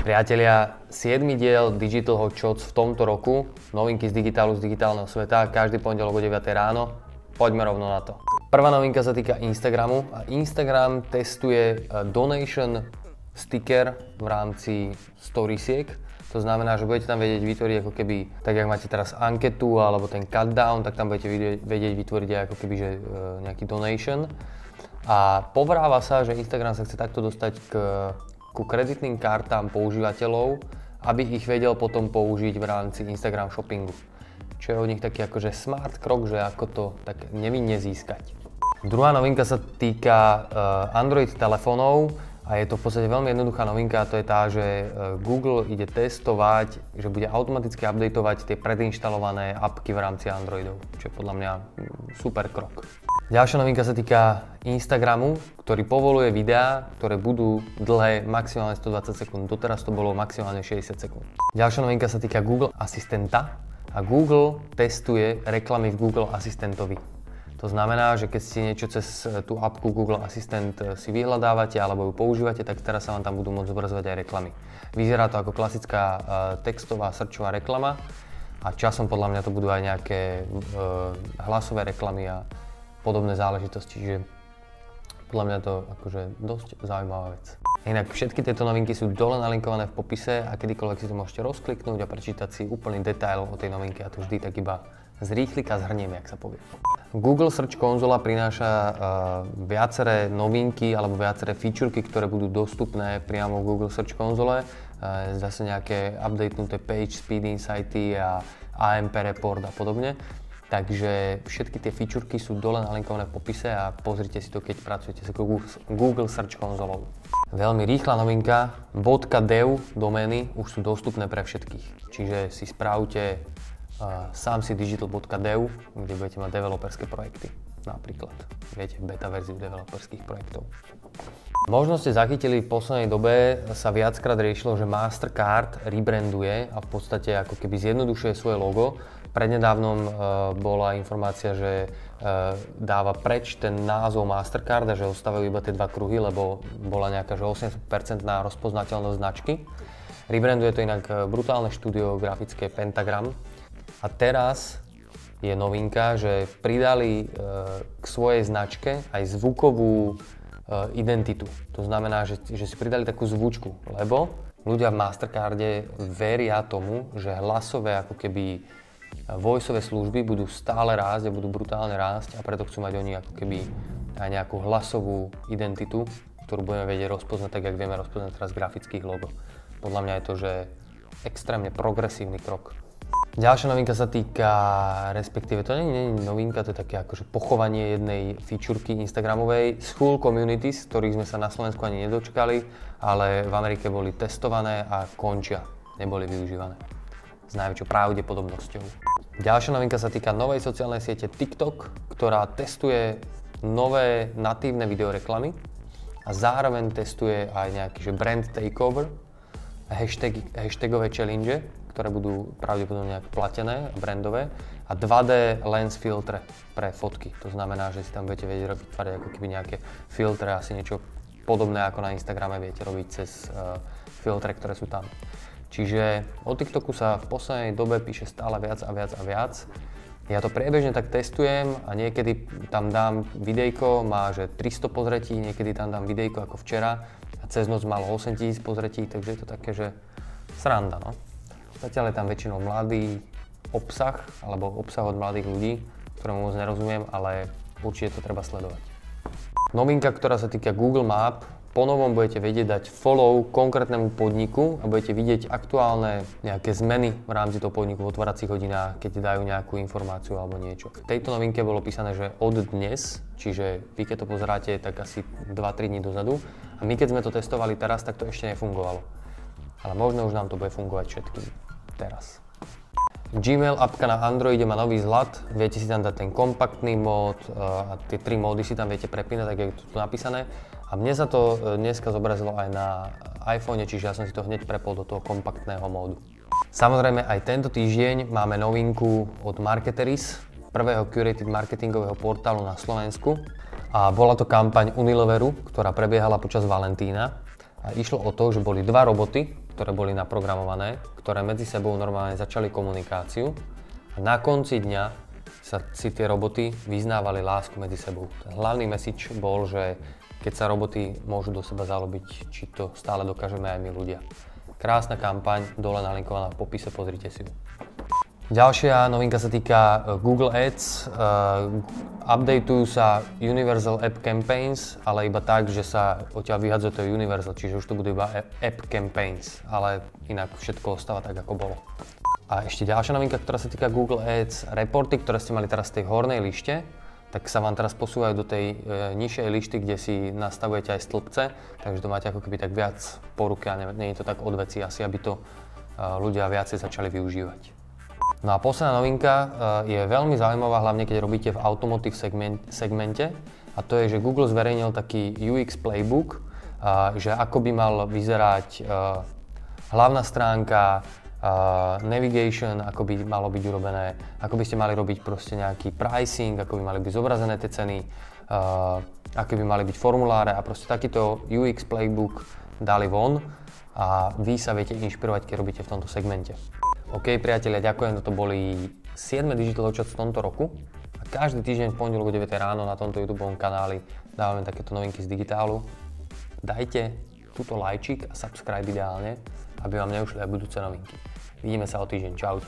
Priatelia, 7. diel Digital Hot Shots v tomto roku, novinky z digitálu, z digitálneho sveta, každý pondelok o 9 ráno. Poďme rovno na to. Prvá novinka sa týka Instagramu a Instagram testuje eh, donation sticker v rámci storiesiek. To znamená, že budete tam vedieť vytvoriť ako keby, tak jak máte teraz anketu alebo ten cutdown, tak tam budete vedieť vytvoriť ako keby, že eh, nejaký donation. A povráva sa, že Instagram sa chce takto dostať k ku kreditným kartám používateľov, aby ich vedel potom použiť v rámci Instagram shoppingu. Čo je od nich taký akože smart krok, že ako to tak nevinne získať. Druhá novinka sa týka uh, Android telefónov a je to v podstate veľmi jednoduchá novinka a to je tá, že uh, Google ide testovať, že bude automaticky updateovať tie predinštalované apky v rámci Androidov, čo je podľa mňa mm, super krok. Ďalšia novinka sa týka Instagramu, ktorý povoluje videá, ktoré budú dlhé maximálne 120 sekúnd. Doteraz to bolo maximálne 60 sekúnd. Ďalšia novinka sa týka Google Asistenta a Google testuje reklamy v Google Asistentovi. To znamená, že keď si niečo cez tú apku Google Assistant si vyhľadávate alebo ju používate, tak teraz sa vám tam budú môcť zobrazovať aj reklamy. Vyzerá to ako klasická uh, textová srčová reklama a časom podľa mňa to budú aj nejaké hlasové reklamy a podobné záležitosti, čiže podľa mňa to akože dosť zaujímavá vec. Inak všetky tieto novinky sú dole nalinkované v popise a kedykoľvek si to môžete rozkliknúť a prečítať si úplný detail o tej novinke a to vždy tak iba z rýchlika zhrnieme, jak sa povie. Google Search konzola prináša uh, viaceré novinky alebo viaceré featurky, ktoré budú dostupné priamo v Google Search konzole. Uh, zase nejaké updatenuté page speed insighty a AMP report a podobne. Takže všetky tie featureky sú dole nalinkované v popise a pozrite si to, keď pracujete s Google Search konzolou. Veľmi rýchla novinka, .dev domény už sú dostupné pre všetkých. Čiže si spravte uh, samsidigital.dev, kde budete mať developerské projekty napríklad. Viete, beta verziu developerských projektov. Možno ste zachytili, v poslednej dobe sa viackrát riešilo, že Mastercard rebranduje a v podstate ako keby zjednodušuje svoje logo Prednedávnom uh, bola informácia, že uh, dáva preč ten názov Mastercard a že ostávajú iba tie dva kruhy, lebo bola nejaká že 80% na rozpoznateľnosť značky. Rebranduje to inak e, brutálne štúdio grafické Pentagram. A teraz je novinka, že pridali uh, k svojej značke aj zvukovú identitu. To znamená, že, že si pridali takú zvučku, lebo ľudia v Mastercarde veria tomu, že hlasové ako keby voiceové služby budú stále rásť a budú brutálne rásť a preto chcú mať oni ako keby aj nejakú hlasovú identitu, ktorú budeme vedieť rozpoznať tak, ako vieme rozpoznať teraz grafických logo. Podľa mňa je to, že extrémne progresívny krok. Ďalšia novinka sa týka, respektíve to nie je novinka, to je také akože pochovanie jednej featureky Instagramovej. School Communities, ktorých sme sa na Slovensku ani nedočkali, ale v Amerike boli testované a končia, neboli využívané. S najväčšou pravdepodobnosťou. Ďalšia novinka sa týka novej sociálnej siete TikTok, ktorá testuje nové natívne videoreklamy a zároveň testuje aj nejaký že brand takeover, hashtag, hashtagové challenge, ktoré budú pravdepodobne nejak platené, brandové a 2D lens filtre pre fotky. To znamená, že si tam budete vedieť vytvárať ako keby nejaké filtre, asi niečo podobné ako na Instagrame viete robiť cez uh, filtre, ktoré sú tam. Čiže o TikToku sa v poslednej dobe píše stále viac a viac a viac. Ja to priebežne tak testujem a niekedy tam dám videjko, má že 300 pozretí, niekedy tam dám videjko ako včera a cez noc malo 8000 pozretí, takže je to také, že sranda, no. Zatiaľ je tam väčšinou mladý obsah, alebo obsah od mladých ľudí, ktorému moc nerozumiem, ale určite to treba sledovať. Novinka, ktorá sa týka Google Map, ponovom budete vedieť dať follow konkrétnemu podniku a budete vidieť aktuálne nejaké zmeny v rámci toho podniku v otváracích hodinách, keď dajú nejakú informáciu alebo niečo. V tejto novinke bolo písané, že od dnes, čiže vy keď to pozeráte, tak asi 2-3 dní dozadu. A my keď sme to testovali teraz, tak to ešte nefungovalo. Ale možno už nám to bude fungovať všetkým teraz. Gmail appka na Androide má nový zlat, viete si tam dať ten kompaktný mód eh, a tie tri módy si tam viete prepínať, tak je to tu napísané. A mne sa to eh, dneska zobrazilo aj na iPhone, čiže ja som si to hneď prepol do toho kompaktného módu. Samozrejme aj tento týždeň máme novinku od Marketeris, prvého curated marketingového portálu na Slovensku. A bola to kampaň Unileveru, ktorá prebiehala počas Valentína. A išlo o to, že boli dva roboty, ktoré boli naprogramované, ktoré medzi sebou normálne začali komunikáciu a na konci dňa sa si tie roboty vyznávali lásku medzi sebou. Hlavný message bol, že keď sa roboty môžu do seba zalobiť, či to stále dokážeme aj my ľudia. Krásna kampaň, dole nalinkovaná v popise, pozrite si ju. Ďalšia novinka sa týka e, Google Ads. Uh, updateujú sa Universal App Campaigns, ale iba tak, že sa odtiaľ vyhadzuje to Universal, čiže už to budú iba App Campaigns, ale inak všetko ostáva tak, ako bolo. A ešte ďalšia novinka, ktorá sa týka Google Ads, reporty, ktoré ste mali teraz v tej hornej lište, tak sa vám teraz posúvajú do tej e, nižšej lišty, kde si nastavujete aj stĺpce, takže to máte ako keby tak viac po ruke a nie, nie je to tak od veci asi, aby to e, ľudia viacej začali využívať. No a posledná novinka eh, je veľmi zaujímavá, hlavne keď robíte v automotive segmente a to je, že Google zverejnil taký UX playbook, eh, že ako by mal vyzerať eh, hlavná stránka, navigation, ako by malo byť urobené, ako by ste mali robiť proste nejaký pricing, ako by mali byť zobrazené tie ceny, aké by mali byť formuláre a proste takýto UX playbook dali von a vy sa viete inšpirovať, keď robíte v tomto segmente. OK, priatelia, ďakujem, toto boli 7 Digital Chat v tomto roku. A každý týždeň v pondelok o 9 ráno na tomto YouTube kanáli dávame takéto novinky z digitálu. Dajte túto lajčik a subscribe ideálne, aby vám neušli aj budúce novinky. Vidíme sa o týždeň. Čau.